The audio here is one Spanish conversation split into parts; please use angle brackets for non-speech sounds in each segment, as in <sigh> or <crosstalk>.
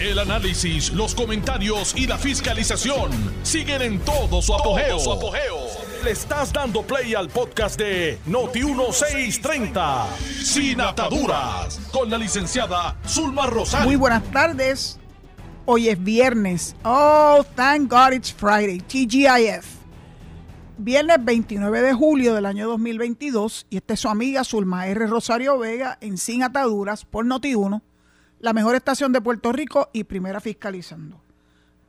El análisis, los comentarios y la fiscalización siguen en todo su apogeo. Le estás dando play al podcast de Noti1630, Sin Ataduras, con la licenciada Zulma Rosario. Muy buenas tardes. Hoy es viernes. Oh, thank God it's Friday. TGIF. Viernes 29 de julio del año 2022 y esta es su amiga Zulma R. Rosario Vega en Sin Ataduras por Noti1, la mejor estación de Puerto Rico y primera fiscalizando.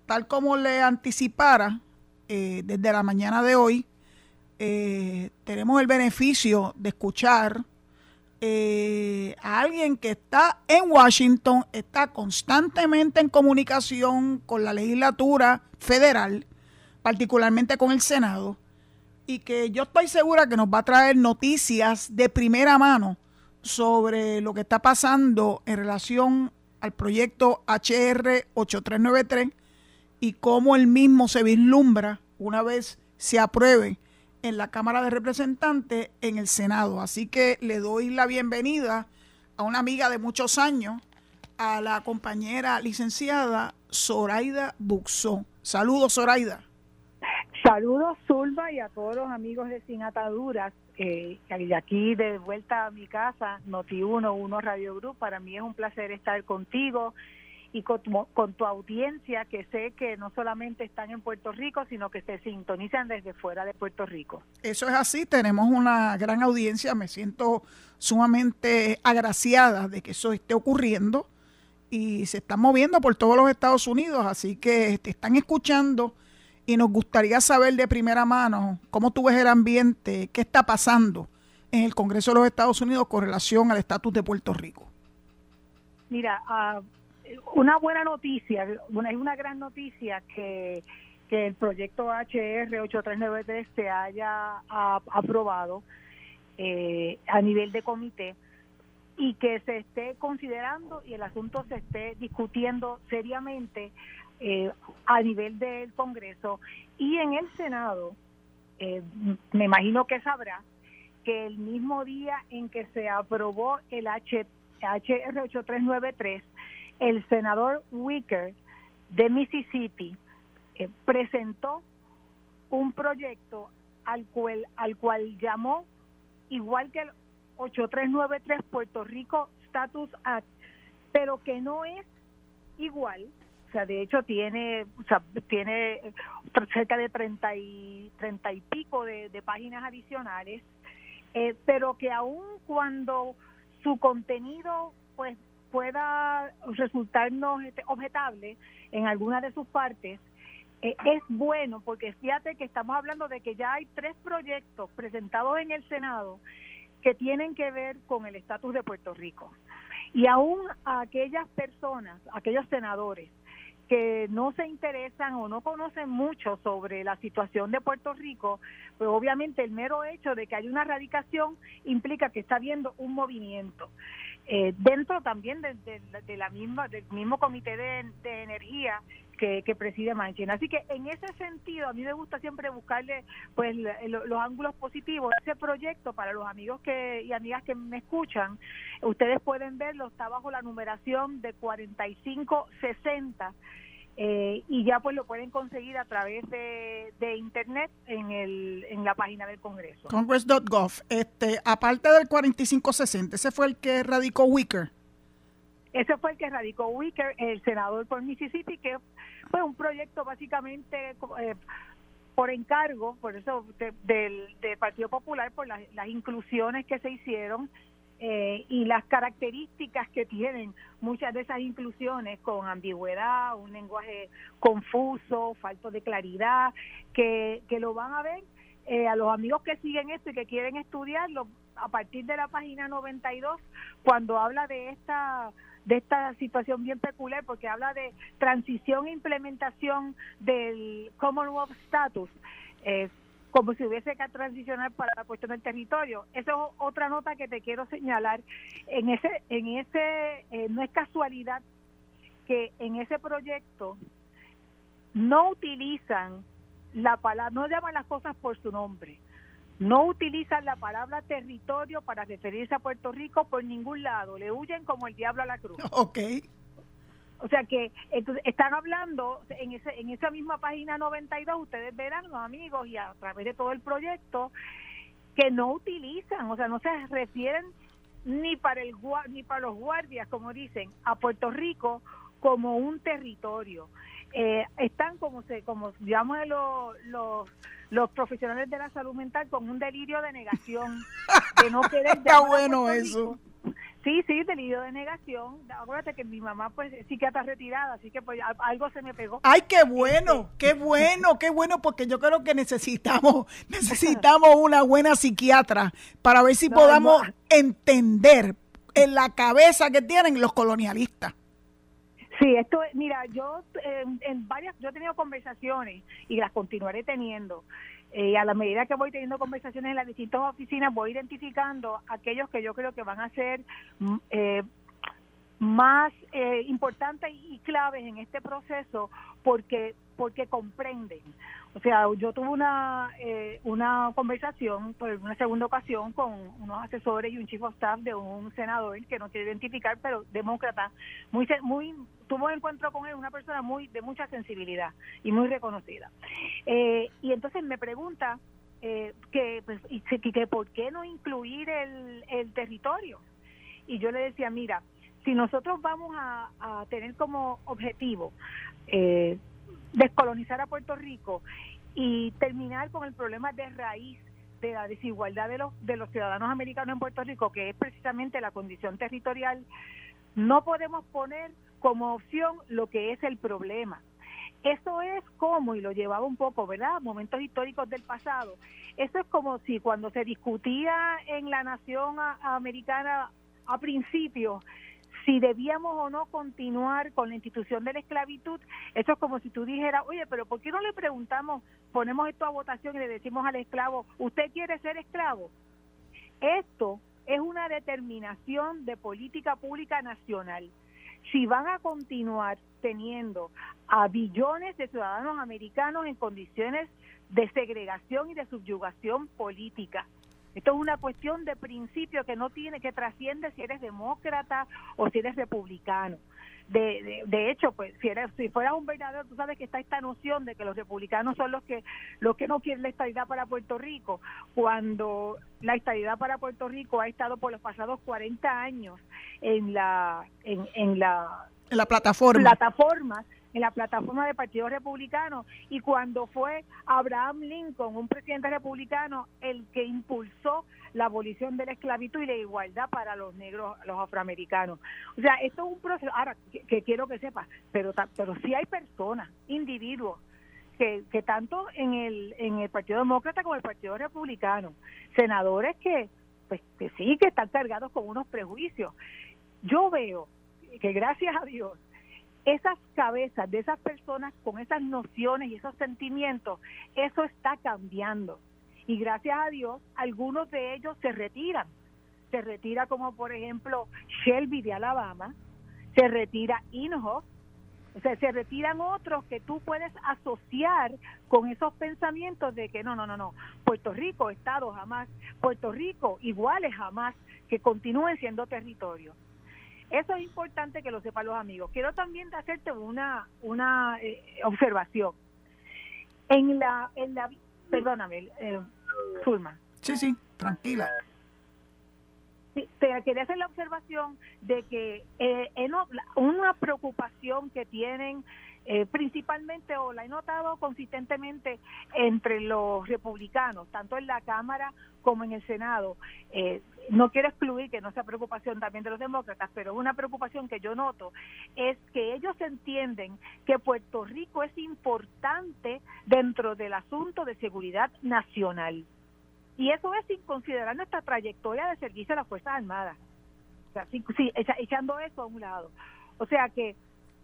Tal como le anticipara eh, desde la mañana de hoy, eh, tenemos el beneficio de escuchar eh, a alguien que está en Washington, está constantemente en comunicación con la legislatura federal, particularmente con el Senado, y que yo estoy segura que nos va a traer noticias de primera mano sobre lo que está pasando en relación al proyecto HR 8393 y cómo el mismo se vislumbra una vez se apruebe en la Cámara de Representantes en el Senado. Así que le doy la bienvenida a una amiga de muchos años, a la compañera licenciada Zoraida Buxó. Saludos, Zoraida. Saludos, Zulma, y a todos los amigos de Sin Ataduras. Eh, aquí de vuelta a mi casa, Noti1, Uno Radio Group. Para mí es un placer estar contigo y con tu, audiencia, que sé que no solamente están en Puerto Rico, sino que se sintonizan desde fuera de Puerto Rico. Eso es así, tenemos una gran audiencia, me siento sumamente agraciada de que eso esté ocurriendo y se está moviendo por todos los Estados Unidos, así que te están escuchando y nos gustaría saber de primera mano cómo tú ves el ambiente, qué está pasando en el Congreso de los Estados Unidos con relación al estatus de Puerto Rico. Mira, uh, una buena noticia, una, es una gran noticia que, que el proyecto HR 8393 se haya aprobado eh, a nivel de comité y que se esté considerando y el asunto se esté discutiendo seriamente eh, a nivel del Congreso y en el Senado, eh, me imagino que sabrá que el mismo día en que se aprobó el H, HR 8393, el senador Wicker de Mississippi eh, presentó un proyecto al cual, al cual llamó, igual que el 8393 Puerto Rico Status Act, pero que no es igual, o sea, de hecho tiene, o sea, tiene cerca de 30 y, 30 y pico de, páginas adicionales, eh, pero que aun cuando su contenido pues pueda resultarnos este, objetable en alguna de sus partes, eh, es bueno porque fíjate que estamos hablando de que ya hay tres proyectos presentados en el Senado que tienen que ver con el estatus de Puerto Rico. Y aún aquellas personas, aquellos senadores que no se interesan o no conocen mucho sobre la situación de Puerto Rico, pues obviamente el mero hecho de que hay una radicación implica que está habiendo un movimiento. Eh, dentro también de, la misma del mismo comité de, energía que, preside Manchin. Así que en ese sentido a mí me gusta siempre buscarle pues los ángulos positivos. Ese proyecto para los amigos que y amigas que me escuchan, ustedes pueden verlo está bajo la numeración de 4560 eh, y ya pues lo pueden conseguir a través de, internet en, el, en la página del Congreso. Congress.gov. Este, aparte del 4560, ese fue el que radicó Wicker. Ese fue el que radicó Wicker, el senador por Mississippi, que fue un proyecto básicamente eh, por encargo, por eso del, Partido Popular, por las inclusiones que se hicieron eh, y las características que tienen muchas de esas inclusiones con ambigüedad, un lenguaje confuso, falto de claridad, que, que lo van a ver eh, a los amigos que siguen esto y que quieren estudiarlo a partir de la página 92 cuando habla de esta de esta situación bien peculiar porque habla de transición e implementación del Commonwealth Status eh, como si hubiese que transicionar para la cuestión del territorio. Esa es otra nota que te quiero señalar. En ese, en ese, eh, no es casualidad que en ese proyecto no utilizan la palabra, no llaman las cosas por su nombre, no utilizan la palabra territorio para referirse a Puerto Rico por ningún lado, le huyen como el diablo a la cruz. <laughs> Ok. O sea que entonces, están hablando en, ese, en esa misma página 92, ustedes verán, los amigos, y a través de todo el proyecto, que no utilizan, o sea, no se refieren ni para el ni para los guardias, como dicen, a Puerto Rico como un territorio. Eh, están como se como digamos los, los los profesionales de la salud mental con un delirio de negación <laughs> de no querer Está bueno eso. Sí, sí, delirio de negación. Acuérdate que mi mamá pues sí que está retirada, así que pues algo se me pegó. Ay, qué bueno, qué <laughs> bueno, qué bueno, porque yo creo que necesitamos, <laughs> necesitamos una buena psiquiatra para ver si podamos entender en la cabeza que tienen los colonialistas. Sí, esto, mira, yo en varias, yo he tenido conversaciones y las continuaré teniendo. Eh, a la medida que voy teniendo conversaciones en las distintas oficinas, voy identificando aquellos que yo creo que van a ser mm, eh, más eh, importantes y claves en este proceso porque porque comprenden. O sea, yo tuve una eh, una conversación por una segunda ocasión con unos asesores y un chief of staff de un senador que no quiero identificar, pero demócrata, muy muy tuvo un encuentro con él, una persona muy de mucha sensibilidad y muy reconocida. Eh, y entonces me pregunta eh, que, pues, que, por qué no incluir el, el territorio. Y yo le decía, mira, si nosotros vamos a, a tener como objetivo eh, descolonizar a Puerto Rico y terminar con el problema de raíz de la desigualdad de los de los ciudadanos americanos en Puerto Rico, que es precisamente la condición territorial, no podemos poner como opción lo que es el problema. Eso es como, y lo llevaba un poco, ¿verdad? Momentos históricos del pasado. Eso es como si cuando se discutía en la nación americana a principios si debíamos o no continuar con la institución de la esclavitud, eso es como si tú dijeras, oye, pero ¿por qué no le preguntamos, ponemos esto a votación y le decimos al esclavo, ¿usted quiere ser esclavo? Esto es una determinación de política pública nacional. Si van a continuar teniendo a billones de ciudadanos americanos en condiciones de segregación y de subyugación política, esto es una cuestión de principio que no tiene, que trasciende si eres demócrata o si eres republicano. De, de, hecho, pues si eres, si fueras un verdadero, tú sabes que está esta noción de que los republicanos son los que los que no quieren la estabilidad para Puerto Rico, cuando la estabilidad para Puerto Rico ha estado por los pasados 40 años en la en, en la en la plataforma. plataforma en la plataforma del Partido Republicano y cuando fue Abraham Lincoln, un presidente republicano, el que impulsó la abolición de la esclavitud y la igualdad para los negros, los afroamericanos. O sea, esto es un proceso, ahora, que, quiero que sepa, pero, pero sí hay personas, individuos, que, que tanto en el, en el Partido Demócrata como el Partido Republicano, senadores que, pues, que sí, que están cargados con unos prejuicios. Yo veo que gracias a Dios esas cabezas de esas personas con esas nociones y esos sentimientos, eso está cambiando. Y gracias a Dios, algunos de ellos se retiran. Se retira como por ejemplo Shelby de Alabama, se retira Inhofe, o sea, se retiran otros que tú puedes asociar con esos pensamientos de que no, no, no, no, Puerto Rico, Estado jamás, Puerto Rico iguales jamás, que continúen siendo territorio. Eso es importante que lo sepan los amigos. Quiero también hacerte una una eh, observación. En la en la perdóname, eh, Zulma. Sí, sí, tranquila. Sí, te quería hacer la observación de que eh, una preocupación que tienen eh, principalmente o la he notado consistentemente entre los republicanos, tanto en la Cámara como en el Senado. Eh, no quiero excluir que no sea preocupación también de los demócratas, pero una preocupación que yo noto es que ellos entienden que Puerto Rico es importante dentro del asunto de seguridad nacional. Y eso es sin considerar nuestra trayectoria de servicio a las Fuerzas Armadas. O sea, sí, echando eso a un lado. O sea que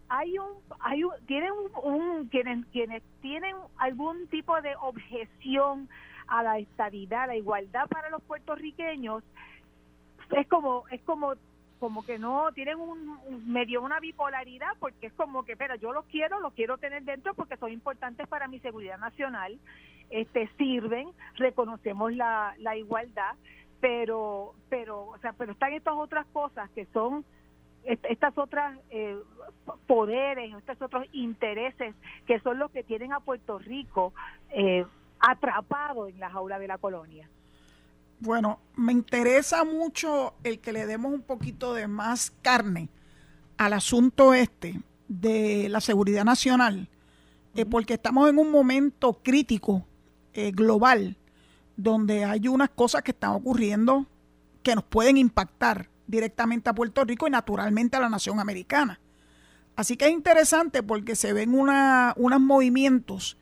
hay un, hay un, tienen un, quienes, quienes tienen algún tipo de objeción a la estabilidad, a la igualdad para los puertorriqueños, es como, es como, como que no tienen un, medio una bipolaridad porque es como que, pero yo los quiero, los quiero tener dentro porque son importantes para mi seguridad nacional, este, sirven, reconocemos la, la igualdad, pero, pero, o sea, pero están estas otras cosas que son estas otras eh, poderes, estos otros intereses que son los que tienen a Puerto Rico eh, atrapado en la jaula de la colonia. Bueno, me interesa mucho el que le demos un poquito de más carne al asunto este de la seguridad nacional, eh, porque estamos en un momento crítico eh, global donde hay unas cosas que están ocurriendo que nos pueden impactar directamente a Puerto Rico y naturalmente a la nación americana. Así que es interesante porque se ven una, unos movimientos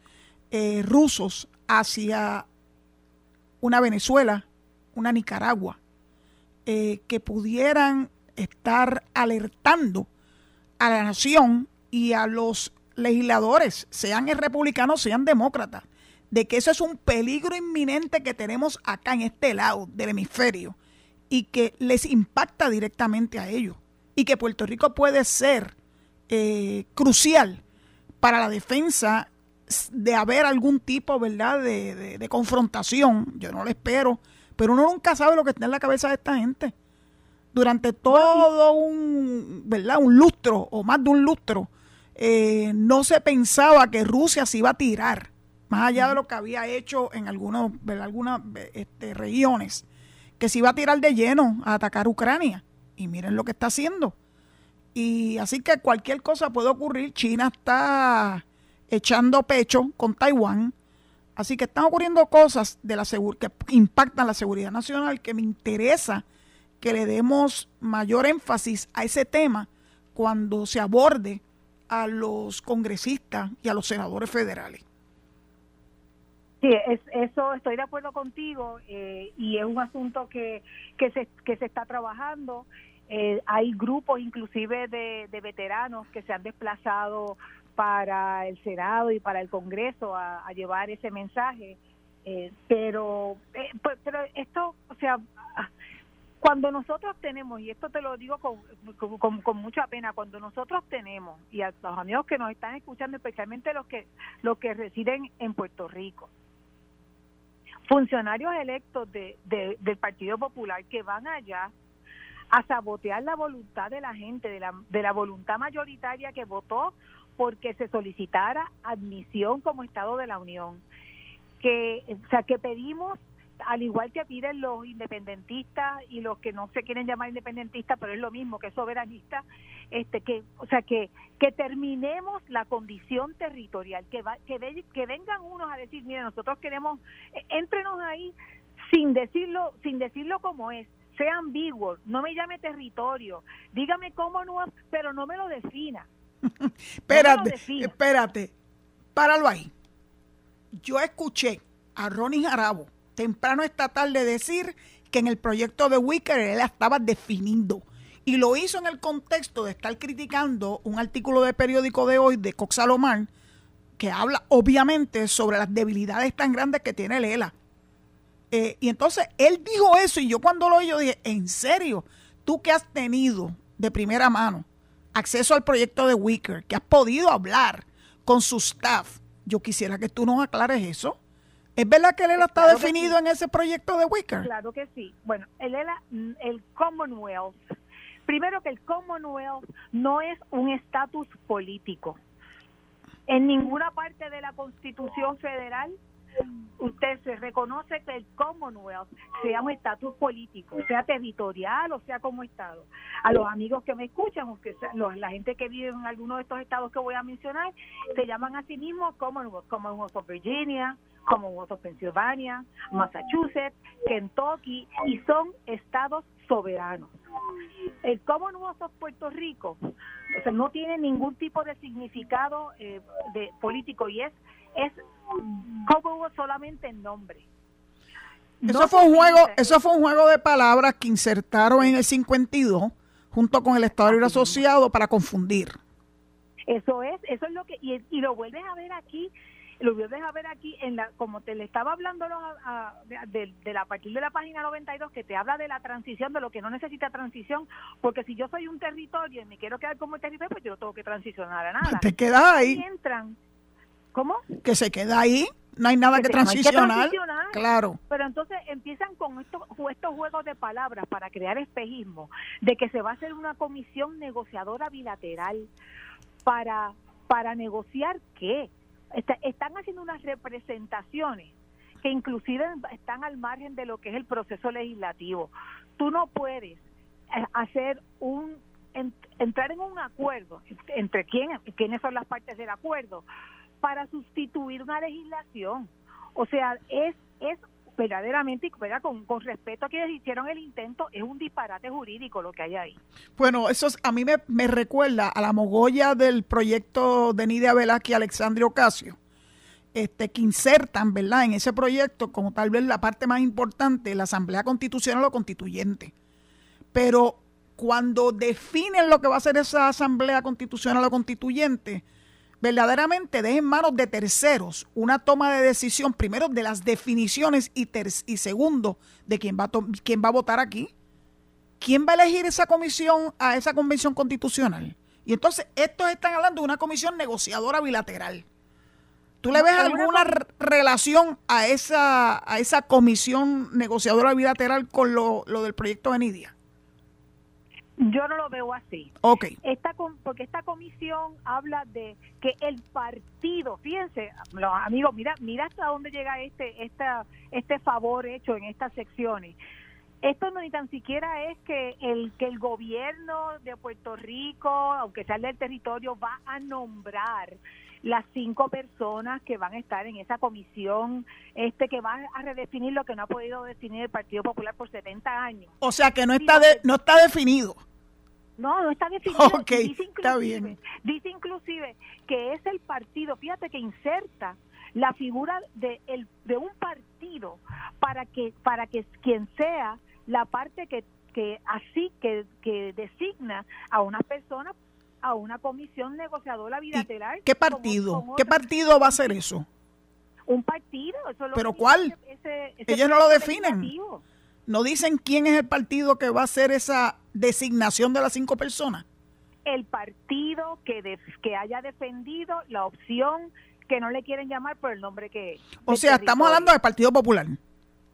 eh, rusos hacia una Venezuela, una Nicaragua, eh, que pudieran estar alertando a la nación y a los legisladores, sean republicanos, sean demócratas, de que eso es un peligro inminente que tenemos acá en este lado del hemisferio y que les impacta directamente a ellos. Y que Puerto Rico puede ser eh, crucial para la defensa de haber algún tipo, ¿verdad?, de, de, confrontación. Yo no lo espero, pero uno nunca sabe lo que está en la cabeza de esta gente. Durante todo un, ¿verdad?, un lustro o más de un lustro, eh, no se pensaba que Rusia se iba a tirar, más allá de lo que había hecho en algunos, algunas este, regiones, que se iba a tirar de lleno a atacar Ucrania. Y miren lo que está haciendo. Y así que cualquier cosa puede ocurrir. China está echando pecho con Taiwán. Así que están ocurriendo cosas de la que impactan la seguridad nacional que me interesa que le demos mayor énfasis a ese tema cuando se aborde a los congresistas y a los senadores federales. Sí, es, eso estoy de acuerdo contigo eh, y es un asunto que, que, se, que se está trabajando. Eh, hay grupos inclusive de veteranos que se han desplazado para el Senado y para el Congreso a, llevar ese mensaje. Eh, pero, eh, pues, pero esto, o sea, cuando nosotros tenemos, y esto te lo digo con, con, con, mucha pena, cuando nosotros tenemos, y a los amigos que nos están escuchando, especialmente los que, los que residen en Puerto Rico, funcionarios electos de, del Partido Popular que van allá a sabotear la voluntad de la gente, de la, de la voluntad mayoritaria que votó porque se solicitara admisión como Estado de la Unión. Que, o sea, que pedimos, al igual que piden los independentistas y los que no se quieren llamar independentistas, pero es lo mismo que soberanistas, este, que, o sea, que, que terminemos la condición territorial, que, va, que, vengan unos a decir, mire, nosotros queremos, éntrenos ahí sin decirlo, sin decirlo como es, sea ambiguo, no me llame territorio, dígame cómo no, pero no me lo defina. <laughs> espérate, espérate, páralo ahí. Yo escuché a Ronnie Jarabo temprano esta tarde decir que en el proyecto de Wicker él estaba definiendo. Y lo hizo en el contexto de estar criticando un artículo de periódico de hoy de Cox Salomar que habla obviamente sobre las debilidades tan grandes que tiene Lela. Eh, y entonces él dijo eso y yo cuando lo oí yo dije, ¿en serio? Tú que has tenido de primera mano acceso al proyecto de Wicker, que has podido hablar con su staff, yo quisiera que tú nos aclares eso. ¿Es verdad que él está definido en ese proyecto de Wicker? Claro que sí. Bueno, el, el Commonwealth, primero que el Commonwealth no es un estatus político. En ninguna parte de la Constitución Federal usted se reconoce que el Commonwealth sea un estatus político, sea territorial o sea como Estado. A los amigos que me escuchan, que la gente que vive en alguno de estos estados que voy a mencionar, se llaman a sí mismos Commonwealth, Commonwealth of Virginia, Commonwealth of Pennsylvania, Massachusetts, Kentucky, y son estados soberanos. El Commonwealth of Puerto Rico o sea, no tiene ningún tipo de significado eh, de político y es es como solamente el nombre. eso fue un juego, eso fue un juego de palabras que insertaron en el 52 junto con el Estado Libre Asociado para confundir. Eso es, eso es lo que y, lo vuelves a ver aquí, lo vuelves a ver aquí en la como te le estaba hablando de, la a partir de la página 92 que te habla de la transición de lo que no necesita transición, porque si yo soy un territorio y me quiero quedar como territorio, pues yo no tengo que transicionar a nada. Te quedas ahí. entran ¿Cómo? Que se queda ahí, no hay nada que, transicionar. Claro. Pero entonces empiezan con estos, estos juegos de palabras para crear espejismo de que se va a hacer una comisión negociadora bilateral para, para negociar qué. están haciendo unas representaciones que inclusive están al margen de lo que es el proceso legislativo. Tú no puedes eh, hacer un entrar en un acuerdo entre quién, quiénes son las partes del acuerdo para sustituir una legislación. O sea, es es verdaderamente, con, con respeto a quienes hicieron el intento, es un disparate jurídico lo que hay ahí. Bueno, eso a mí me, me, recuerda a la mogolla del proyecto de Nidia Velázquez y Alexandria Ocasio, este, que insertan, ¿verdad?, en ese proyecto como tal vez la parte más importante, la Asamblea Constitucional o Constituyente. Pero cuando definen lo que va a ser esa Asamblea Constitucional o Constituyente, verdaderamente deja en manos de terceros una toma de decisión, primero de las definiciones y, y segundo de quién va, a quién va a votar aquí. ¿Quién va a elegir esa comisión a esa convención constitucional? Y entonces estos están hablando de una comisión negociadora bilateral. ¿Tú le ves alguna relación a esa, a esa comisión negociadora bilateral con lo, lo del proyecto de Nidia? Yo no lo veo así. Ok. Esta, porque esta comisión habla de que el partido, fíjense, los amigos, mira, mira hasta dónde llega este, esta, este favor hecho en estas secciones. Esto no ni tan siquiera es que el que el gobierno de Puerto Rico, aunque sea del territorio, va a nombrar las cinco personas que van a estar en esa comisión, este que va a redefinir lo que no ha podido definir el Partido Popular por 70 años. O sea que no está no está definido. No, no está definido. dice está bien. Dice inclusive que es el partido, fíjate que inserta la figura de, el, de un partido para que para que quien sea la parte que, que así que, que designa a una persona a una comisión negociadora bilateral. ¿Qué partido? ¿Qué partido va a hacer eso? Un partido. ¿Pero cuál? Ellos no lo definen. No dicen quién es el partido que va a hacer esa designación de las cinco personas. El partido que, que haya defendido la opción que no le quieren llamar por el nombre que O sea, estamos hablando del Partido Popular.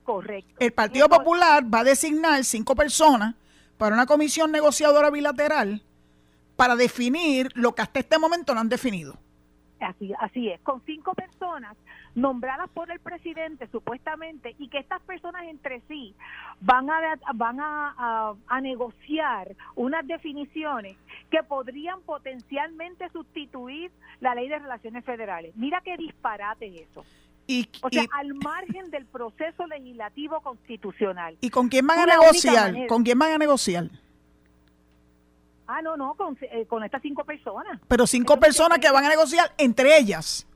Correcto. El Partido Popular va a designar cinco personas para una comisión negociadora bilateral para definir lo que hasta este momento no han definido. Así, así es, con cinco personas nombradas por el presidente supuestamente y que estas personas entre sí van a van a, a, negociar unas definiciones que podrían potencialmente sustituir la ley de relaciones federales. Mira qué disparate es eso. Y, o sea, al margen del proceso legislativo constitucional. ¿Y con quién van a negociar? ¿Con quién van a negociar? Ah, no, no, con, eh, con estas cinco personas. Pero cinco personas que van a negociar entre ellas.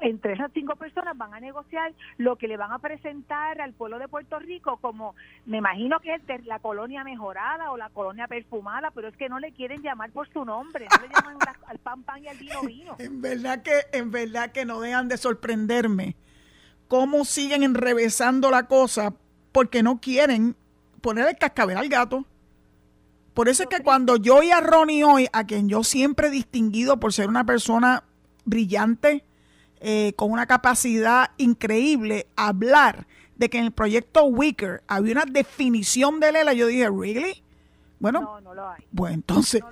Entre esas cinco personas van a negociar lo que le van a presentar al pueblo de Puerto Rico como, me imagino que es la colonia mejorada o la colonia perfumada, pero es que no le quieren llamar por su nombre, no le llaman al pan pan y al vino <laughs> vino. En verdad que, en verdad que no dejan de sorprenderme cómo siguen enrevesando la cosa porque no quieren poner el cascabel al gato. Por eso es que cuando yo oí a Ronnie hoy, a quien yo siempre he distinguido por ser una persona brillante, eh, con una capacidad increíble, hablar de que en el proyecto Wicker había una definición de Lela, yo dije, ¿really? Bueno, no, no lo hay. Bueno, entonces,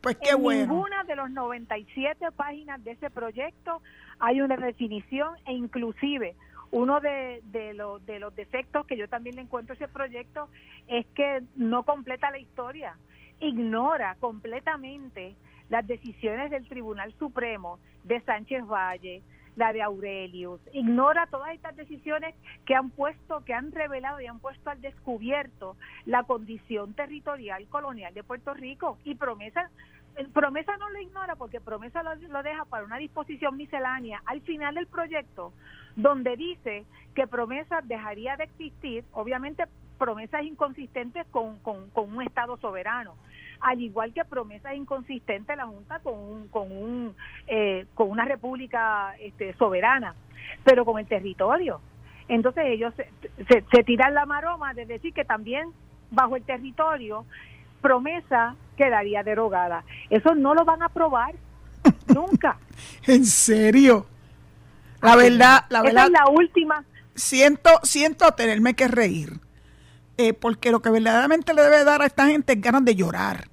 pues qué en bueno. ninguna de los 97 páginas de ese proyecto hay una definición e inclusive uno de, de, de los defectos que yo también le encuentro a ese proyecto es que no completa la historia ignora completamente las decisiones del Tribunal Supremo de Sánchez Valle, la de Aurelius, ignora todas estas decisiones que han puesto, que han revelado y han puesto al descubierto la condición territorial colonial de Puerto Rico y promesa promesa no lo ignora porque promesa lo, deja para una disposición miscelánea al final del proyecto donde dice que promesa dejaría de existir obviamente promesas inconsistentes con, con, con un estado soberano al igual que promesas inconsistentes la Junta con un, con un eh, con una república este, soberana, pero con el territorio. Entonces ellos se, se, tiran la maroma de decir que también bajo el territorio promesa quedaría derogada. Eso no lo van a aprobar <laughs> nunca. ¿En serio? La verdad, la verdad. Esa es la última. Siento, siento tenerme que reír. Eh, porque lo que verdaderamente le debe dar a esta gente es ganas de llorar.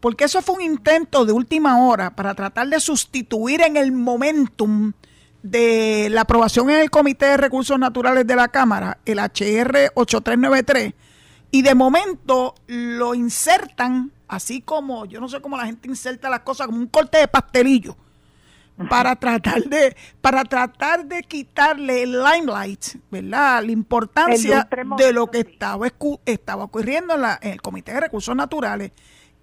Porque eso fue un intento de última hora para tratar de sustituir en el momentum de la aprobación en el Comité de Recursos Naturales de la Cámara, el HR 8393, y de momento lo insertan, así como, yo no sé cómo la gente inserta las cosas, como un corte de pastelillo para tratar de para tratar de quitarle el limelight, ¿verdad? La importancia de lo que estaba estaba ocurriendo en, la, en, el Comité de Recursos Naturales,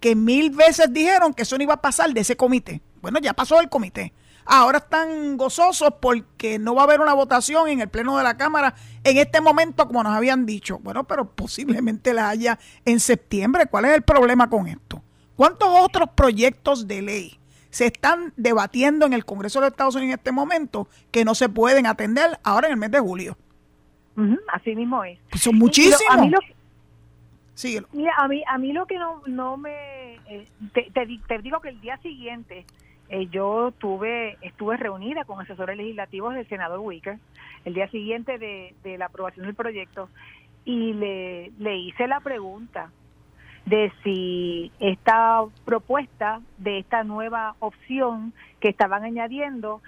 que mil veces dijeron que eso no iba a pasar de ese comité. Bueno, ya pasó el comité. Ahora están gozosos porque no va a haber una votación en el Pleno de la Cámara en este momento, como nos habían dicho. Bueno, pero posiblemente la haya en septiembre. ¿Cuál es el problema con esto? ¿Cuántos otros proyectos de ley se están debatiendo en el Congreso de Estados Unidos en este momento que no se pueden atender ahora en el mes de julio. así mismo es. Pues son muchísimos. a, mí lo, mira, a, mí, a mí lo que no, no me... Eh, te, te, digo que el día siguiente eh, yo tuve, estuve reunida con asesores legislativos del senador Wicker el día siguiente de, la aprobación del proyecto y le, le hice la pregunta de si esta propuesta de esta nueva opción que estaban añadiendo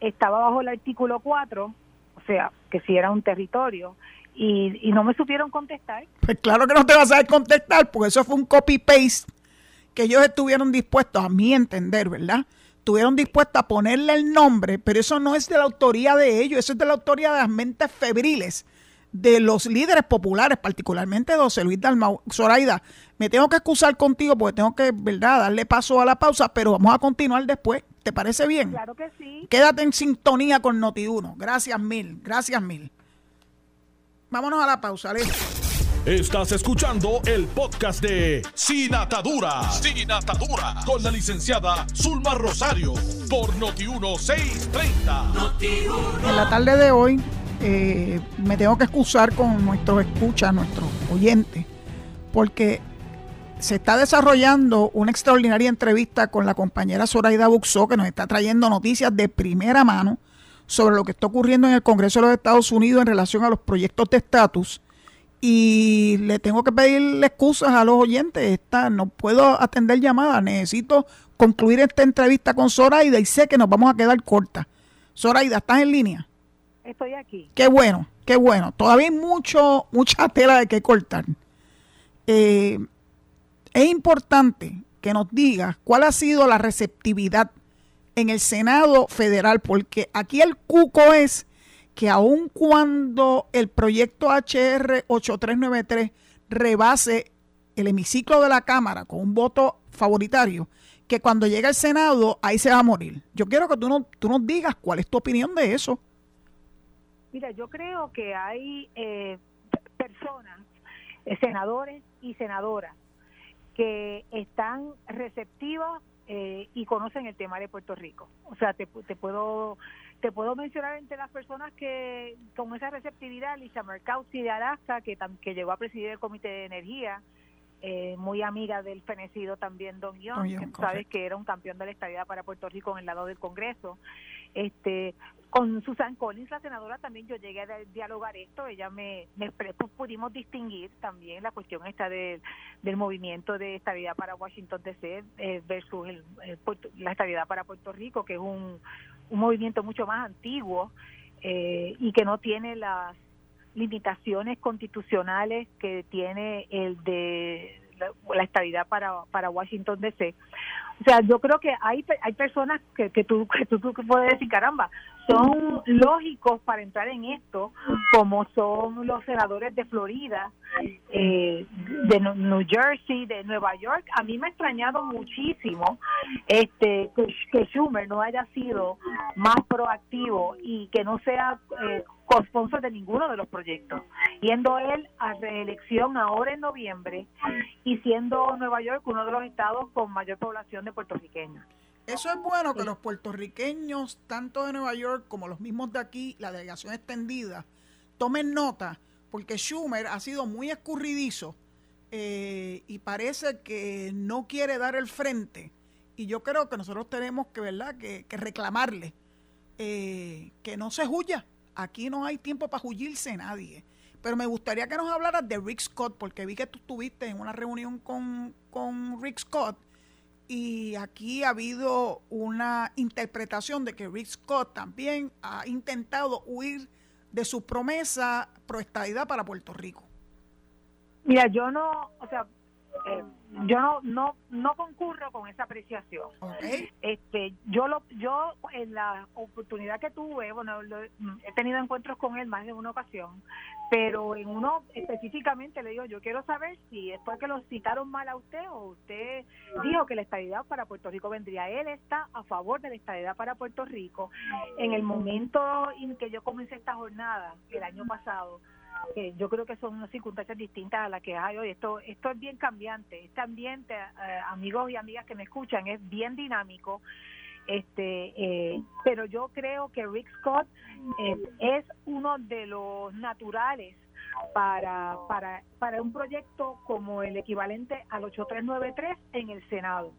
estaba bajo el artículo 4, o sea, que si era un territorio, y, y no me supieron contestar. Pues claro que no te vas a contestar, porque eso fue un copy-paste que ellos estuvieron dispuestos, a mi entender, ¿verdad? Estuvieron dispuestos a ponerle el nombre, pero eso no es de la autoría de ellos, eso es de la autoría de las mentes febriles de los líderes populares, particularmente de José Luis Dalmau. Zoraida, me tengo que excusar contigo porque tengo que, ¿verdad?, darle paso a la pausa, pero vamos a continuar después. ¿Te parece bien? Claro que sí. Quédate en sintonía con Noti1. Gracias mil, gracias mil. Vámonos a la pausa, ¿le? Estás escuchando el podcast de Sin Atadura. Sin Atadura. Con la licenciada Zulma Rosario. Por Noti1630. Noti en la tarde de hoy eh, me tengo que excusar con nuestros escuchas, nuestros oyentes, porque se está desarrollando una extraordinaria entrevista con la compañera Zoraida Buxó, que nos está trayendo noticias de primera mano sobre lo que está ocurriendo en el Congreso de los Estados Unidos en relación a los proyectos de estatus. Y le tengo que pedirle excusas a los oyentes. Esta, no puedo atender llamadas. Necesito concluir esta entrevista con Zoraida y sé que nos vamos a quedar corta. Zoraida, ¿estás en línea? Estoy aquí. Qué bueno, qué bueno. Todavía hay mucho, mucha tela de que cortar. Eh, es importante que nos digas cuál ha sido la receptividad en el Senado federal, porque aquí el cuco es que aun cuando el proyecto HR 8393 rebase el hemiciclo de la Cámara con un voto favoritario, que cuando llegue al Senado ahí se va a morir. Yo quiero que tú, no, tú nos digas cuál es tu opinión de eso. Mira, yo creo que hay eh, personas, eh, senadores y senadoras, que están receptivas eh, y conocen el tema de Puerto Rico. O sea, te, puedo te puedo mencionar entre las personas que con esa receptividad, Lisa Mercauci de Alaska, que, que llegó a presidir el Comité de Energía, muy amiga del fenecido también Don Young, que sabes que era un campeón de la estabilidad para Puerto Rico en el lado del Congreso. Este, con Susan Collins, la senadora, también yo llegué a dialogar esto, ella me, me pudimos distinguir también la cuestión esta del movimiento de estabilidad para Washington DC eh, versus el, la estabilidad para Puerto Rico, que es un, un movimiento mucho más antiguo eh, y que no tiene las limitaciones constitucionales que tiene el de la, la estabilidad para, para Washington DC. O sea, yo creo que hay hay personas que, que tú que tú, que puedes decir, caramba, son lógicos para entrar en esto, como son los senadores de Florida, eh, de New Jersey, de Nueva York. A mí me ha extrañado muchísimo este que, Schumer no haya sido más proactivo y que no sea eh, de ninguno de los proyectos, yendo él a reelección ahora en noviembre y siendo Nueva York uno de los estados con mayor población de puertorriqueños. Eso es bueno que los puertorriqueños, tanto de Nueva York como los mismos de aquí, la delegación extendida, tomen nota, porque Schumer ha sido muy escurridizo eh, y parece que no quiere dar el frente. Y yo creo que nosotros tenemos que, ¿verdad?, que, que reclamarle eh, que no se huya. Aquí no hay tiempo para huirse nadie. Pero me gustaría que nos hablaras de Rick Scott, porque vi que tú estuviste en una reunión con, con Rick Scott y aquí ha habido una interpretación de que Rick Scott también ha intentado huir de su promesa proestadidad para Puerto Rico. Mira, yo no, o sea, eh, yo no no no concurro con esa apreciación. Este yo lo yo en la oportunidad que tuve bueno he tenido encuentros con él más de una ocasión pero en uno específicamente le digo yo quiero saber si es porque lo citaron mal a usted o usted dijo que la estabilidad para Puerto Rico vendría él está a favor de la estabilidad para Puerto Rico. En el momento en que yo comencé esta jornada el año pasado que yo creo que son unas circunstancias distintas a las que hay hoy. Esto, esto es bien cambiante. Este ambiente, eh, amigos y amigas que me escuchan, es bien dinámico. Este, eh, pero yo creo que Rick Scott eh, es uno de los naturales para, para, para un proyecto como el equivalente al 8393 en el Senado.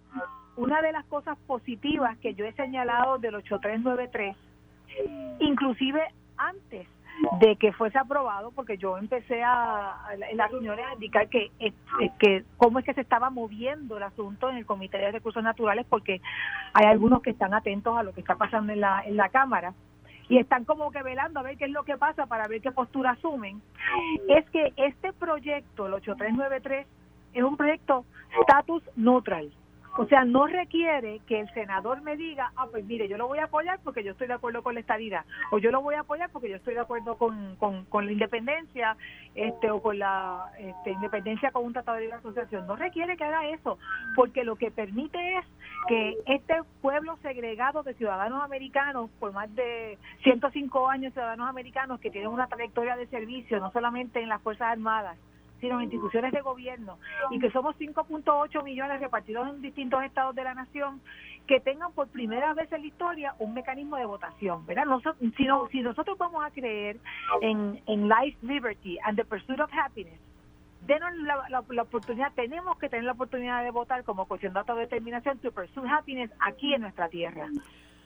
Una de las cosas positivas que yo he señalado del 8393, inclusive antes de que fuese aprobado porque yo empecé a, en las reuniones a indicar que, que cómo es que se estaba moviendo el asunto en el Comité de Recursos Naturales porque hay algunos que están atentos a lo que está pasando en la, en la Cámara y están como que velando a ver qué es lo que pasa para ver qué postura asumen, es que este proyecto, el 8393, es un proyecto status neutral. O sea, no requiere que el senador me diga, ah, pues mire, yo lo voy a apoyar porque yo estoy de acuerdo con la estadidad, o yo lo voy a apoyar porque yo estoy de acuerdo con, con, la independencia, este, o con la este, independencia con un tratado de asociación. No requiere que haga eso, porque lo que permite es que este pueblo segregado de ciudadanos americanos, por más de 105 años ciudadanos americanos que tienen una trayectoria de servicio, no solamente en las Fuerzas Armadas, sino instituciones de gobierno, y que somos 5.8 millones repartidos en distintos estados de la nación, que tengan por primera vez en la historia un mecanismo de votación, ¿verdad? si, si nosotros vamos a creer en, en life, liberty and the pursuit of happiness, denos la, la, oportunidad, tenemos que tener la oportunidad de votar como cuestión de autodeterminación to pursue happiness aquí en nuestra tierra.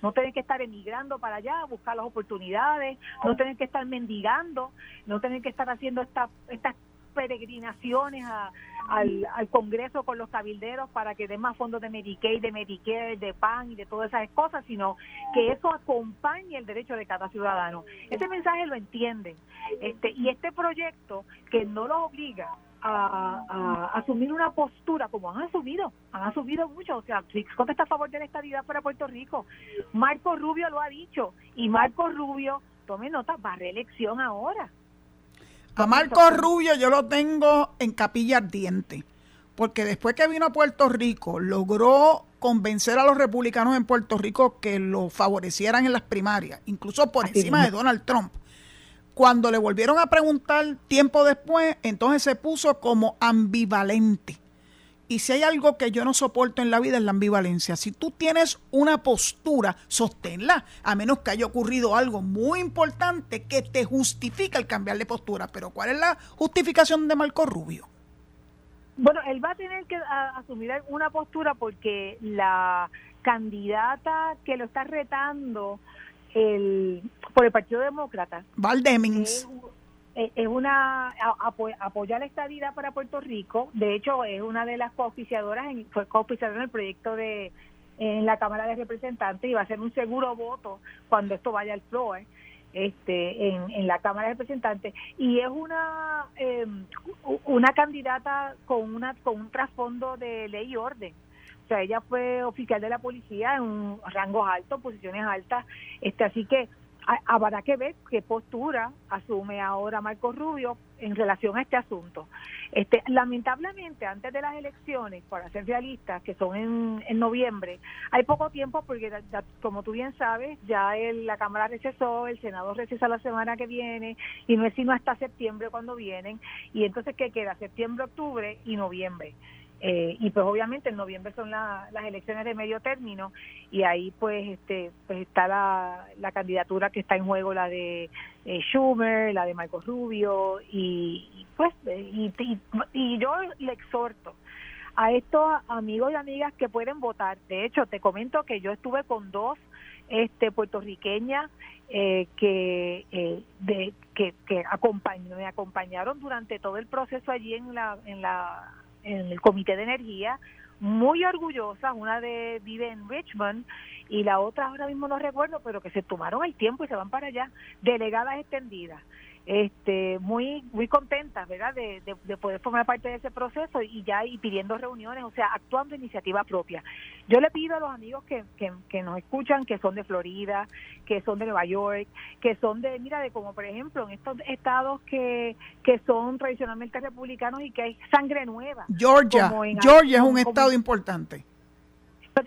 No tener que estar emigrando para allá a buscar las oportunidades, no tener que estar mendigando, no tener que estar haciendo esta, estas peregrinaciones al, al Congreso con los cabilderos para que den más fondos de Medicaid, de Medicare, de PAN y de todas esas cosas, sino que eso acompañe el derecho de cada ciudadano. Ese mensaje lo entienden. Este, y este proyecto que no los obliga a, asumir una postura como han asumido, han asumido mucho, o sea, Scott está a favor de la estabilidad para Puerto Rico, Marco Rubio lo ha dicho y Marco Rubio, tome nota, va a reelección ahora, a Marco Rubio yo lo tengo en capilla ardiente, porque después que vino a Puerto Rico logró convencer a los republicanos en Puerto Rico que lo favorecieran en las primarias, incluso por encima de Donald Trump. Cuando le volvieron a preguntar tiempo después, entonces se puso como ambivalente. Y si hay algo que yo no soporto en la vida es la ambivalencia. Si tú tienes una postura, sosténla, a menos que haya ocurrido algo muy importante que te justifica el cambiar de postura. Pero ¿cuál es la justificación de Marco Rubio? Bueno, él va a tener que asumir una postura porque la candidata que lo está retando el, por el Partido Demócrata, Val Demings, eh, es una apoya la estadidad para Puerto Rico. De hecho, es una de las cooficiadoras, en, fue cooficiadora en el proyecto de en la Cámara de Representantes y va a ser un seguro voto cuando esto vaya al floor este en, en la Cámara de Representantes. Y es una eh, una candidata con una con un trasfondo de ley y orden. O sea ella fue oficial de la policía en rangos altos posiciones altas. Este así que habrá que ver qué postura asume ahora Marco Rubio en relación a este asunto. Este, lamentablemente, antes de las elecciones, para ser realistas, que son en, en noviembre, hay poco tiempo porque, como tú bien sabes, ya el, la Cámara recesó, el Senado recesa la semana que viene y no es sino hasta septiembre cuando vienen. Y entonces, ¿qué queda? Septiembre, octubre y noviembre. Eh, y pues obviamente en noviembre son las elecciones de medio término y ahí pues este pues está la, la candidatura que está en juego la de eh, Schumer la de Marco Rubio y, pues y, y, yo le exhorto a estos amigos y amigas que pueden votar. De hecho, te comento que yo estuve con dos este, puertorriqueñas eh, que, eh, de, que, que me acompañaron durante todo el proceso allí en la, en la en el Comité de Energía, muy orgullosas, una de vive en Richmond y la otra ahora mismo no recuerdo, pero que se tomaron el tiempo y se van para allá, delegadas extendidas este muy muy contentas verdad de, de, poder formar parte de ese proceso y ya y pidiendo reuniones o sea actuando iniciativa propia. Yo le pido a los amigos que, que, nos escuchan que son de Florida que son de Nueva York que son de mira de como por ejemplo en estos estados que que son tradicionalmente republicanos y que hay sangre nueva. Georgia. Georgia es un estado importante.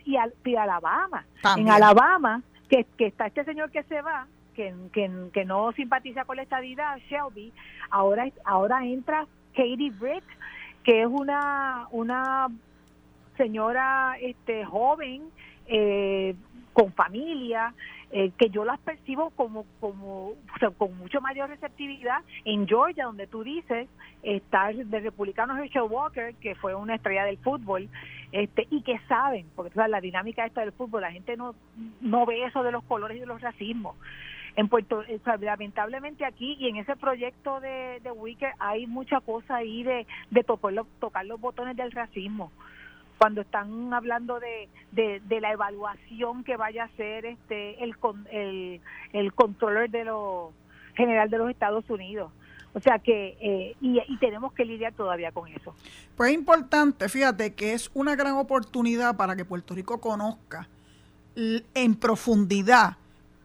Y, y Alabama. En Alabama que, que está este señor que se va que, no simpatiza con la estadidad, Shelby, ahora, ahora entra Katie Britt, que es una, una señora este, joven, eh, con familia, eh, que yo las percibo como, como con mucho mayor receptividad. En Georgia, donde tú dices, está el republicano Herschel Walker, que fue una estrella del fútbol, este, y que saben, porque la dinámica esta del fútbol, la gente no, no ve eso de los colores y de los racismos en Puerto lamentablemente aquí y en ese proyecto de, de Wicker hay mucha cosa ahí de, de tocar, los, los botones del racismo cuando están hablando de, de, la evaluación que vaya a hacer este el el, el controller de lo general de los Estados Unidos o sea que, eh, y, y, tenemos que lidiar todavía con eso. Pues es importante, fíjate que es una gran oportunidad para que Puerto Rico conozca en profundidad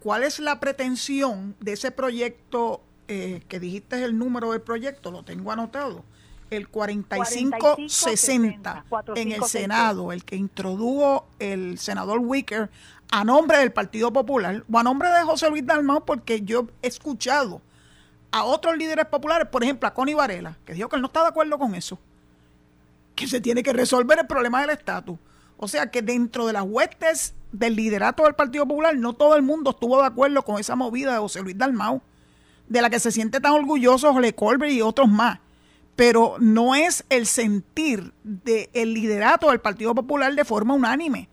¿Cuál es la pretensión de ese proyecto eh, que dijiste el número del proyecto? Lo tengo anotado. El 4560 en el Senado, el que introdujo el senador Wicker a nombre del Partido Popular o a nombre de José Luis Dalmau, porque yo he escuchado a otros líderes populares, por ejemplo a Connie Varela, que dijo que él no está de acuerdo con eso, que se tiene que resolver el problema del estatus. O sea que dentro de las huestes del liderato del Partido Popular, no todo el mundo estuvo de acuerdo con esa movida de José Luis Dalmau, de la que se siente tan orgulloso José Colbert y otros más. Pero no es el sentir del liderato del Partido Popular de forma unánime.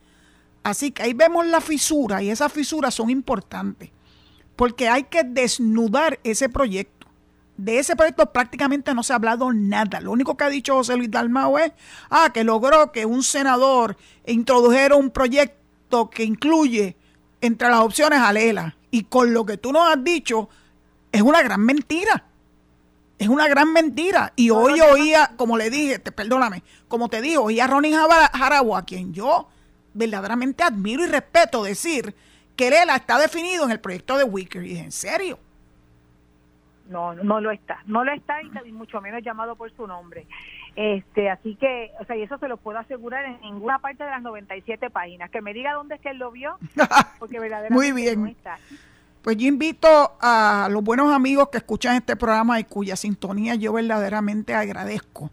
Así que ahí vemos la fisura y esas fisuras son importantes, porque hay que desnudar ese proyecto de ese proyecto prácticamente no se ha hablado nada. Lo único que ha dicho José Luis Dalmao es ah, que logró que un senador introdujera un proyecto que incluye entre las opciones a Lela. Y con lo que tú nos has dicho, es una gran mentira. Es una gran mentira. Y hoy oía, como le dije, te, perdóname, como te digo, oía a Ronnie Jarabo, a quien yo verdaderamente admiro y respeto, decir que Lela está definido en el proyecto de Wicker. Y en serio no, no lo está, no lo está y mucho menos llamado por su nombre. Este, así que, o sea, y eso se lo puedo asegurar en ninguna parte de las 97 páginas. Que me diga dónde es que él lo vio, <laughs> porque verdaderamente Muy bien. no está. Pues yo invito a los buenos amigos que escuchan este programa y cuya sintonía yo verdaderamente agradezco,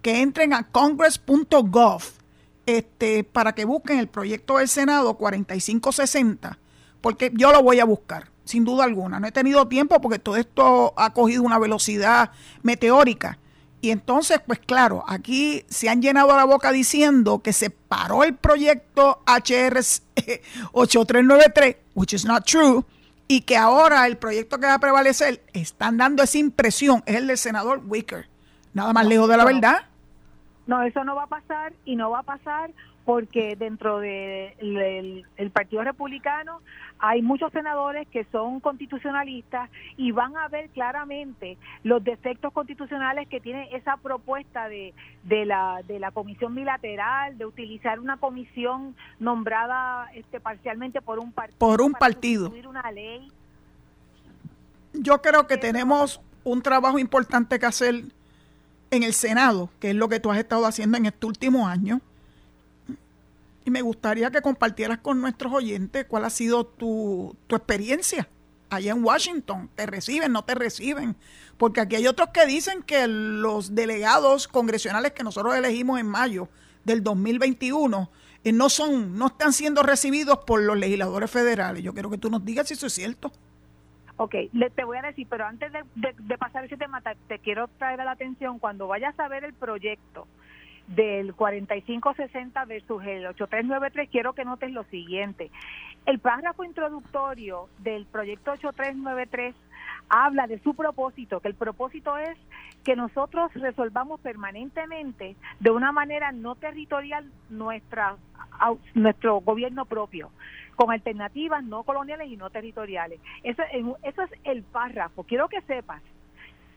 que entren a congress.gov este, para que busquen el proyecto del Senado 4560, porque yo lo voy a buscar sin duda alguna. No he tenido tiempo porque todo esto ha cogido una velocidad meteórica. Y entonces, pues claro, aquí se han llenado la boca diciendo que se paró el proyecto HR 8393, <laughs> which is not true, y que ahora el proyecto que va a prevalecer, están dando esa impresión, es el del senador Wicker. Nada más lejos de la verdad. No, eso no va a pasar y no va a pasar porque dentro del el Partido Republicano hay muchos senadores que son constitucionalistas y van a ver claramente los defectos constitucionales que tiene esa propuesta de, de, la, de la comisión bilateral, de utilizar una comisión nombrada este, parcialmente por un partido. Por un partido. Una ley. Yo creo que tenemos un trabajo importante que hacer en el Senado, que es lo que tú has estado haciendo en este último año y me gustaría que compartieras con nuestros oyentes cuál ha sido tu, experiencia allá en Washington. ¿Te reciben, no te reciben? Porque aquí hay otros que dicen que los delegados congresionales que nosotros elegimos en mayo del 2021 eh, no son, no están siendo recibidos por los legisladores federales. Yo quiero que tú nos digas si eso es cierto. Ok, te voy a decir, pero antes de, pasar ese tema, te, quiero traer a la atención, cuando vayas a ver el proyecto, del 4560 versus el 8393, quiero que notes lo siguiente. El párrafo introductorio del proyecto 8393 habla de su propósito, que el propósito es que nosotros resolvamos permanentemente de una manera no territorial nuestra nuestro gobierno propio con alternativas no coloniales y no territoriales. Eso, eso es el párrafo. Quiero que sepas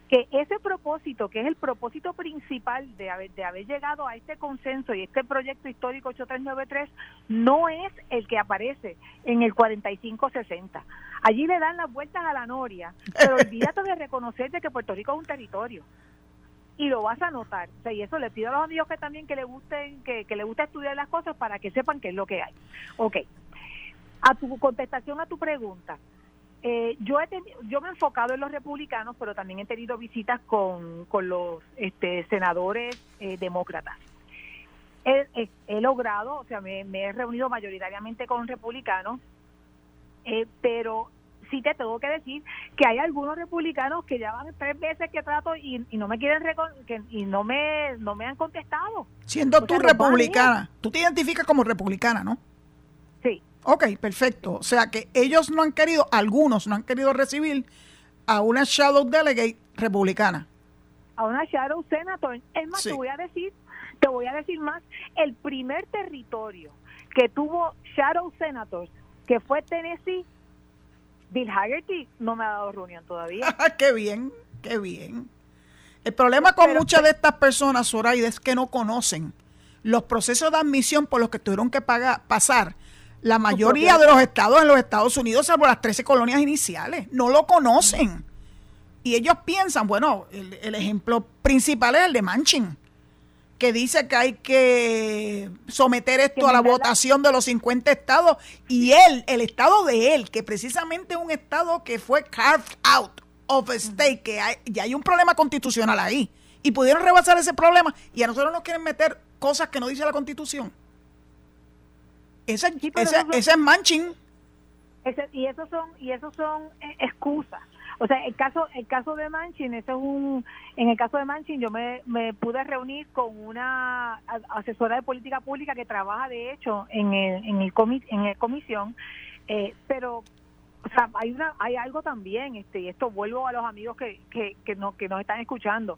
que ese propósito, que es el propósito principal de haber, de haber llegado a este consenso y este proyecto histórico 8393, no es el que aparece en el 4560. Allí le dan las vueltas a la noria, pero olvídate de reconocer que Puerto Rico es un territorio. Y lo vas a notar. y eso le pido a los amigos que también que le gusten, que, que le guste estudiar las cosas para que sepan qué es lo que hay. Ok. A tu contestación a tu pregunta, eh, yo, he yo me he enfocado en los republicanos, pero también he tenido visitas con, con los este, senadores eh, demócratas. He, logrado, o sea, me, he reunido mayoritariamente con republicanos, eh, pero sí te tengo que decir que hay algunos republicanos que ya van tres veces que trato y, no me quieren que, y no me no me han contestado. Siendo tú republicana, tú te identificas como republicana, ¿no? Sí. Ok, perfecto. O sea que ellos no han querido, algunos no han querido recibir a una Shadow Delegate republicana. A una Shadow Senator. Es más, te voy a decir, te voy a decir más, el primer territorio que tuvo Shadow Senators, que fue Tennessee, Bill Haggerty no me ha dado reunión todavía. <laughs> qué bien, qué bien. El problema con muchas de estas personas, Zoraida, es que no conocen los procesos de admisión por los que tuvieron que pagar, pasar la mayoría de los estados en los Estados Unidos, salvo las 13 colonias iniciales, no lo conocen. Y ellos piensan, bueno, el, ejemplo principal es el de Manchin, que dice que hay que someter esto a la votación de los 50 estados. Y él, el estado de él, que precisamente es un estado que fue carved out of a state, que ya hay un problema constitucional ahí. Y pudieron rebasar ese problema y a nosotros nos quieren meter cosas que no dice la constitución. Ese, es Manchin. y esos son y esos son eh, excusas. O sea, el caso el caso de Manchin, ese es un en el caso de Manchin yo me, me pude reunir con una asesora de política pública que trabaja de hecho en el en el en el comisión, eh, pero o sea, hay una hay algo también este y esto vuelvo a los amigos que que que, no, que nos están escuchando.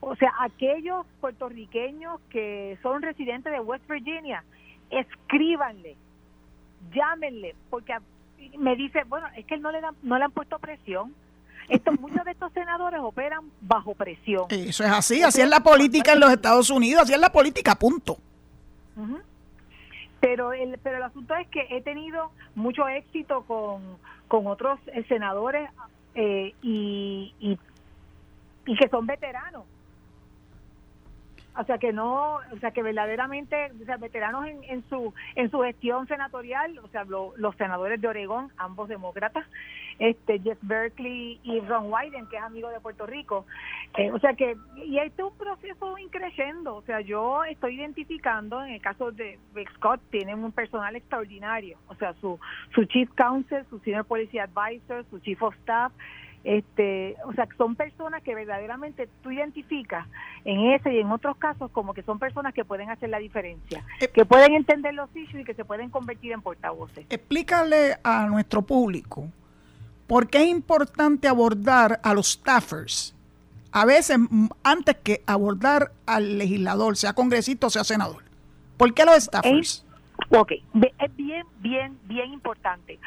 O sea, aquellos puertorriqueños que son residentes de West Virginia, escríbanle, llámenle, porque me dice, bueno, es que no le, dan, no le han puesto presión. Estos, <laughs> muchos de estos senadores operan bajo presión. Eso es así, así es la política en los Estados Unidos, así es la política, punto. Pero el, pero el asunto es que he tenido mucho éxito con, con otros eh, senadores eh, y, y, y que son veteranos o sea que no, o sea que verdaderamente, o sea, veteranos en, en su en su gestión senatorial, o sea, los senadores de Oregón, ambos demócratas, este Jeff Berkeley y Ron Wyden, que es amigo de Puerto Rico, eh, o sea que y este es un proceso increyendo, o sea, yo estoy identificando en el caso de Rick Scott tienen un personal extraordinario, o sea, su su chief counsel, su senior policy advisor, su chief of staff este, o sea, son personas que verdaderamente tú identificas en ese y en otros casos como que son personas que pueden hacer la diferencia, eh, que pueden entender los issues y que se pueden convertir en portavoces. Explícale a nuestro público por qué es importante abordar a los staffers a veces antes que abordar al legislador, sea congresista o sea senador. ¿Por qué los staffers? Ok, es bien, bien, bien importante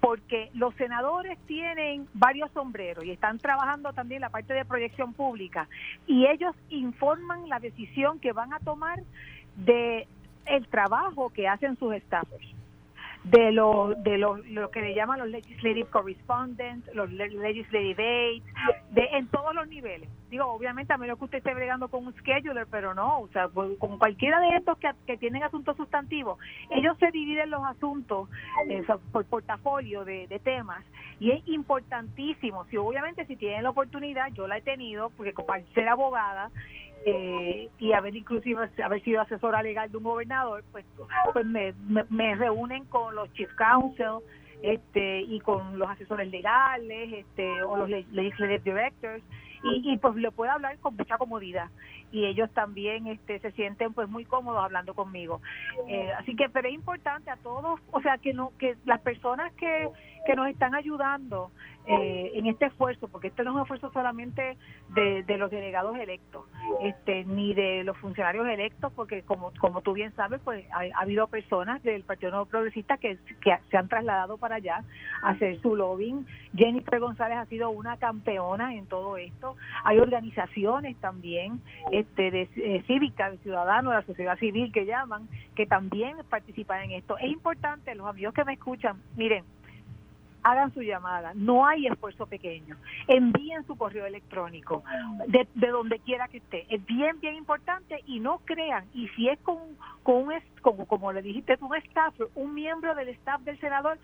porque los senadores tienen varios sombreros y están trabajando también la parte de proyección pública y ellos informan la decisión que van a tomar de el trabajo que hacen sus staffers de lo de lo, lo que le llaman los legislative correspondents, los legislative aides, de en todos los niveles. Digo, obviamente a menos que usted esté bregando con un scheduler, pero no, o sea, con cualquiera de estos que, que tienen asuntos sustantivos, ellos se dividen los asuntos eh, por portafolio de, de temas y es importantísimo. Si obviamente si tienen la oportunidad, yo la he tenido, porque como ser abogada, eh, y haber inclusive haber sido asesora legal de un gobernador, pues, pues me, me, reúnen con los chief counsel este y con los asesores legales este o los legislative directors y, pues le puedo hablar con mucha comodidad y ellos también este, se sienten pues muy cómodos hablando conmigo. Eh, así que, pero es importante a todos, o sea, que no que las personas que, que nos están ayudando eh, en este esfuerzo, porque este no es un esfuerzo solamente de, los delegados electos, este, ni de los funcionarios electos, porque como, como tú bien sabes, pues ha, habido personas del Partido Nuevo Progresista que, que, se han trasladado para allá a hacer su lobbying. Jennifer González ha sido una campeona en todo esto. Hay organizaciones también este, de eh, cívicas, de ciudadanos, de la sociedad civil que llaman, que también participan en esto. Es importante, los amigos que me escuchan, miren, hagan su llamada. No hay esfuerzo pequeño. Envíen su correo electrónico de, donde quiera que esté. Es bien, bien importante y no crean. Y si es con, con un, como, como le dijiste, un staff, un miembro del staff del senador,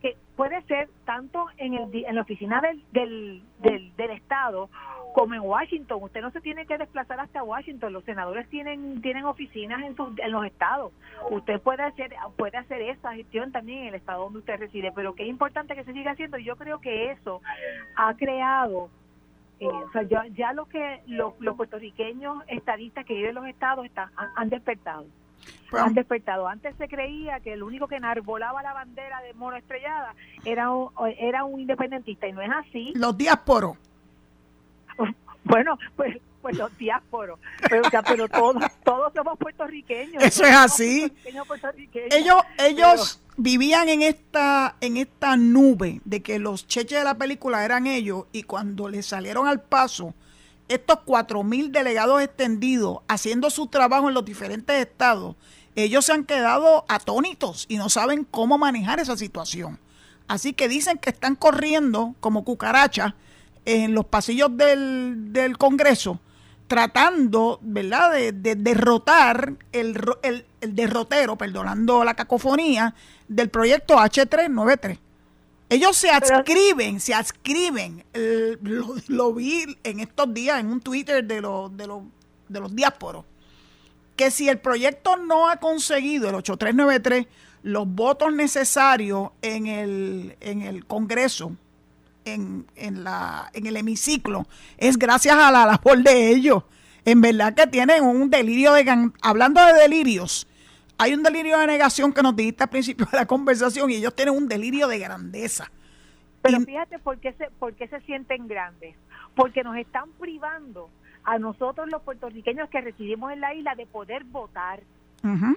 que puede ser tanto en, el, en la oficina del, del, del, del Estado como en Washington. Usted no se tiene que desplazar hasta Washington. Los senadores tienen tienen oficinas en, sus, en los estados. Usted puede hacer puede hacer esa gestión también en el estado donde usted reside. Pero que es importante que se siga haciendo. Yo creo que eso ha creado eh, o sea, ya, ya lo que los, puertorriqueños estadistas que viven en los estados están, han, despertado. Pues, han despertado. Antes se creía que el único que enarbolaba la bandera de mono estrellada era un, era un independentista y no es así. Los diásporos. <laughs> Bueno, pues pues los diásporos, pero, pero todos, todos somos puertorriqueños. Eso es así. Ellos, ellos vivían en esta, en esta nube de que los cheches de la película eran ellos y cuando les salieron al paso estos cuatro mil delegados extendidos haciendo su trabajo en los diferentes estados, ellos se han quedado atónitos y no saben cómo manejar esa situación. Así que dicen que están corriendo como cucarachas en los pasillos del, del Congreso tratando, ¿verdad?, de, derrotar el, el, derrotero, perdonando la cacofonía, del proyecto H393. Ellos se adscriben, se adscriben, lo, vi en estos días en un Twitter de los, de los, de los diásporos, que si el proyecto no ha conseguido, el 8393, los votos necesarios en el, en el Congreso en, en, la, en el hemiciclo es gracias a la labor de ellos. En verdad que tienen un delirio de... Hablando de delirios, hay un delirio de negación que nos dijiste al principio de la conversación y ellos tienen un delirio de grandeza. Pero fíjate por qué, se, por qué se sienten grandes. Porque nos están privando a nosotros los puertorriqueños que residimos en la isla de poder votar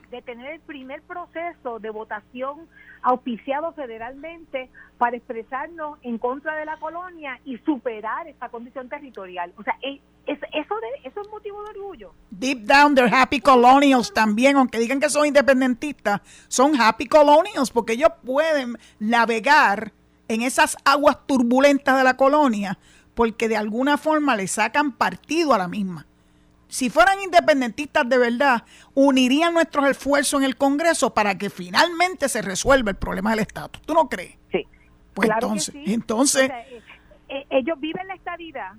de tener el primer proceso de votación auspiciado federalmente para expresarnos en contra de la colonia y superar esta condición territorial. O sea, es, eso, de, eso es motivo de orgullo. Deep down, they're happy colonials también, aunque digan que son independentistas, son happy colonials porque ellos pueden navegar en esas aguas turbulentas de la colonia porque de alguna forma le sacan partido a la misma si fueran independentistas de verdad, unirían nuestros esfuerzos en el Congreso para que finalmente se resuelva el problema del estatus. ¿Tú no crees? Sí. Pues entonces, entonces eh, eh, ellos viven la estadidad,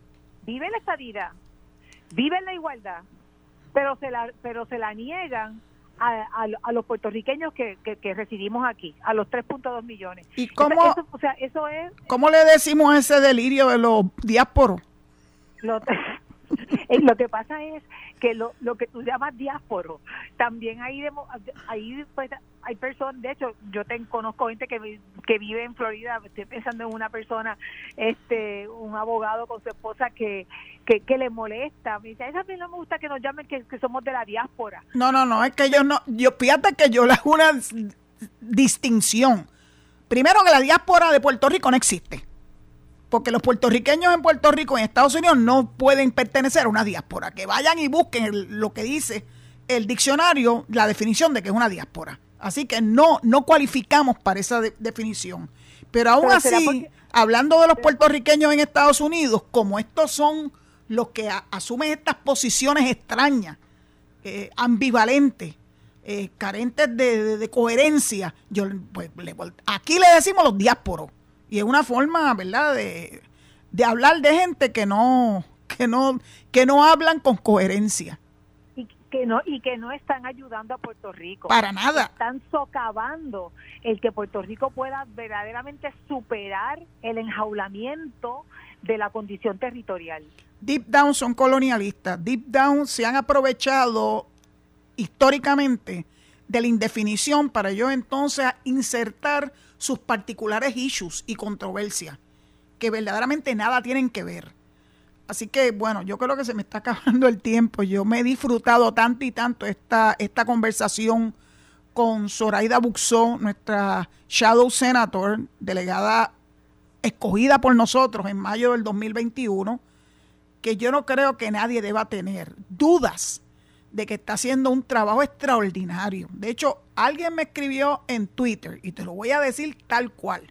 viven la estadidad, viven la igualdad, pero se la, pero se la niegan a, a, los puertorriqueños que, que, residimos aquí, a los 3.2 millones. ¿Y cómo, o sea, eso es, cómo le decimos ese delirio de los diásporos? Lo, Eh, <laughs> <laughs> lo que pasa es que lo, lo que tú llamas diásporo, también hay, ahí pues, hay personas, de hecho, yo te, conozco gente que, que vive en Florida, estoy pensando en una persona, este un abogado con su esposa que, que, que le molesta, me dice, a mí no me gusta que nos llamen que, que somos de la diáspora. No, no, no, es que yo no, yo fíjate que yo le hago una distinción. Primero que la diáspora de Puerto Rico no existe porque los puertorriqueños en Puerto Rico, en Estados Unidos, no pueden pertenecer a una diáspora. Que vayan y busquen lo que dice el diccionario, la definición de que es una diáspora. Así que no, no cualificamos para esa definición. Pero aún así, hablando de los puertorriqueños en Estados Unidos, como estos son los que asumen estas posiciones extrañas, eh, ambivalentes, eh, carentes de, coherencia, yo, pues, aquí le decimos los diásporos y es una forma, ¿verdad?, de, hablar de gente que no, que no, que no hablan con coherencia. Y, que no y que no están ayudando a Puerto Rico. Para nada. Están socavando el que Puerto Rico pueda verdaderamente superar el enjaulamiento de la condición territorial. Deep down son colonialistas. Deep down se han aprovechado históricamente de la indefinición para ellos entonces insertar sus particulares issues y controversias que verdaderamente nada tienen que ver. Así que bueno, yo creo que se me está <laughs> acabando el tiempo. Yo me he disfrutado tanto y tanto esta, esta conversación con Zoraida Buxó, nuestra Shadow Senator, delegada escogida por nosotros en mayo del 2021, que yo no creo que nadie deba tener dudas de que está haciendo un trabajo extraordinario. De hecho, alguien me escribió en Twitter, y te lo voy a decir tal cual,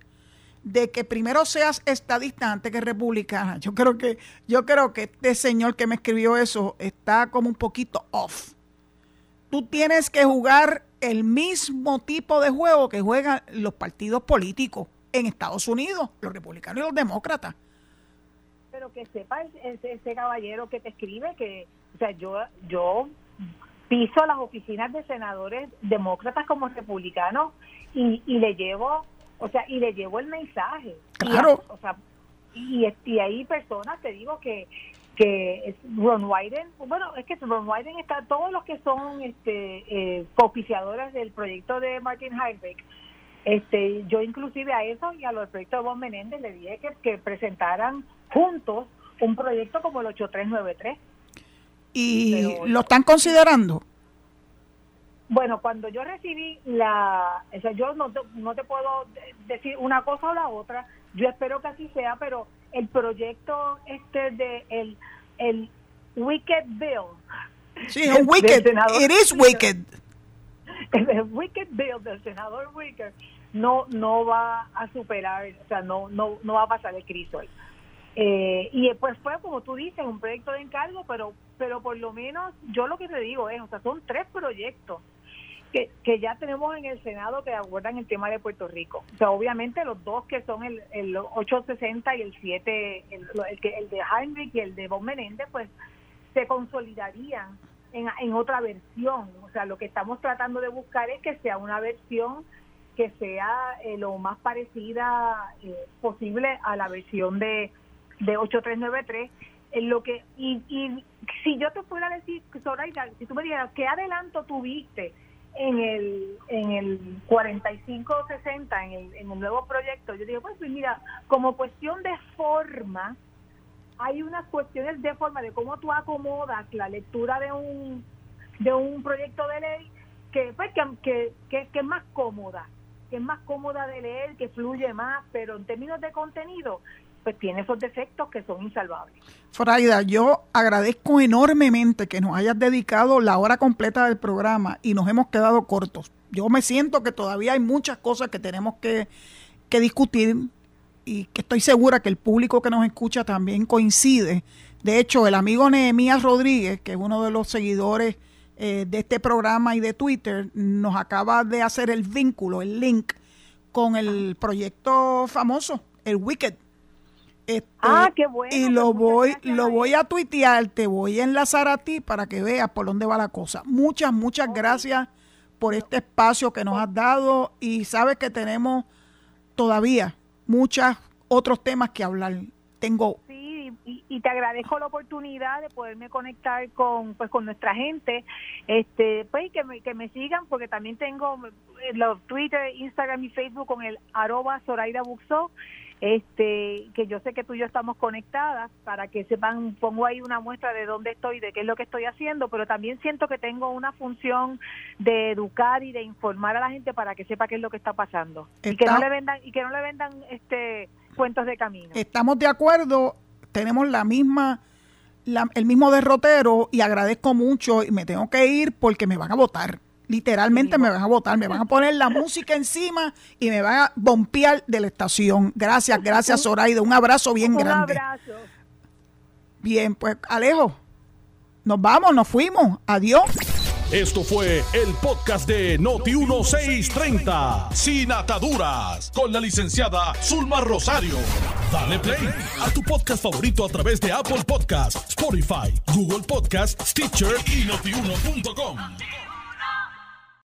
de que primero seas estadista antes que republicana. <laughs> Yo creo que, yo creo que este señor que me escribió eso está como un poquito off. Tú tienes que jugar el mismo tipo de juego que juegan los partidos políticos en Estados Unidos, los republicanos y los demócratas. Pero que sepa ese, caballero que te escribe que, o sea, yo, yo piso las oficinas de senadores demócratas como republicanos y, y le llevo, o sea, y le llevo el mensaje. Claro. Y, o sea, y, y hay personas, te digo, que que Ron Wyden, bueno, es que Ron Wyden está, todos los que son este eh, del proyecto de Martin Heinrich, este, yo inclusive a eso y a los proyectos de Bob Menéndez le dije que, que presentaran juntos un proyecto como el 8393. ¿Y lo están considerando? Bueno, cuando yo recibí la, o sea, yo no te, no te puedo decir una cosa o la otra, yo espero que así sea, pero el proyecto este de el, el Wicked Bill. Sí, es <laughs> wicked. It is wicked. <laughs> El Wicked Bill del senador Wicked no no va a superar, o sea, no no no va a pasar el Cristo. Eh, y después fue, como tú dices, un proyecto de encargo, pero pero por lo menos yo lo que te digo es, o sea, son tres proyectos que, que ya tenemos en el Senado que abordan el tema de Puerto Rico. O sea, obviamente los dos que son el, el 860 y el 7, el, el, de Heinrich y el de Bob Menéndez, pues se consolidarían en, en otra versión. O sea, lo que estamos tratando de buscar es que sea una versión que sea eh, lo más parecida eh, posible a la versión de, de 8393 lo que y, y si yo te fuera a decir Zoraida, si tú me dijeras qué adelanto tuviste en el en el 4560 en el, en el nuevo proyecto yo digo pues, pues mira como cuestión de forma hay unas cuestiones de forma de cómo tú acomodas la lectura de un de un proyecto de ley que pues que, que, que es más cómoda que es más cómoda de leer, que fluye más, pero en términos de contenido, pues tiene esos defectos que son insalvables. Fraida, yo agradezco enormemente que nos hayas dedicado la hora completa del programa y nos hemos quedado cortos. Yo me siento que todavía hay muchas cosas que tenemos que, que discutir y que estoy segura que el público que nos escucha también coincide. De hecho, el amigo Nehemías Rodríguez, que es uno de los seguidores eh, de este programa y de Twitter, nos acaba de hacer el vínculo, el link con el proyecto famoso, el Wicked este, ah, qué bueno. Y lo voy, lo voy a tuitear, te voy a enlazar a ti para que veas por dónde va la cosa. Muchas, muchas gracias por este espacio que nos has dado y sabes que tenemos todavía muchos otros temas que hablar. Tengo sí, y, te agradezco la oportunidad de poderme conectar con pues con nuestra gente, este pues que me, que me sigan porque también tengo eh, los Twitter, Instagram y Facebook con el arroba Zoraida Buxo este que yo sé que tú y yo estamos conectadas para que sepan pongo ahí una muestra de dónde estoy de qué es lo que estoy haciendo pero también siento que tengo una función de educar y de informar a la gente para que sepa qué es lo que está pasando. Y que no le vendan y que no le vendan este cuentos de camino. Estamos de acuerdo tenemos la misma el mismo derrotero y agradezco mucho y me tengo que ir porque me van a votar Literalmente me van a votar, me van a poner la música encima y me van a bompear de la estación. Gracias, gracias Zoraida. Un abrazo bien grande. Un abrazo. Bien, pues Alejo, nos vamos, nos fuimos. Adiós. Esto fue el podcast de Noti1630, sin ataduras, con la licenciada Zulma Rosario. Dale play a tu podcast favorito a través de Apple Podcasts, Spotify, Google Podcasts, Stitcher y notiuno.com.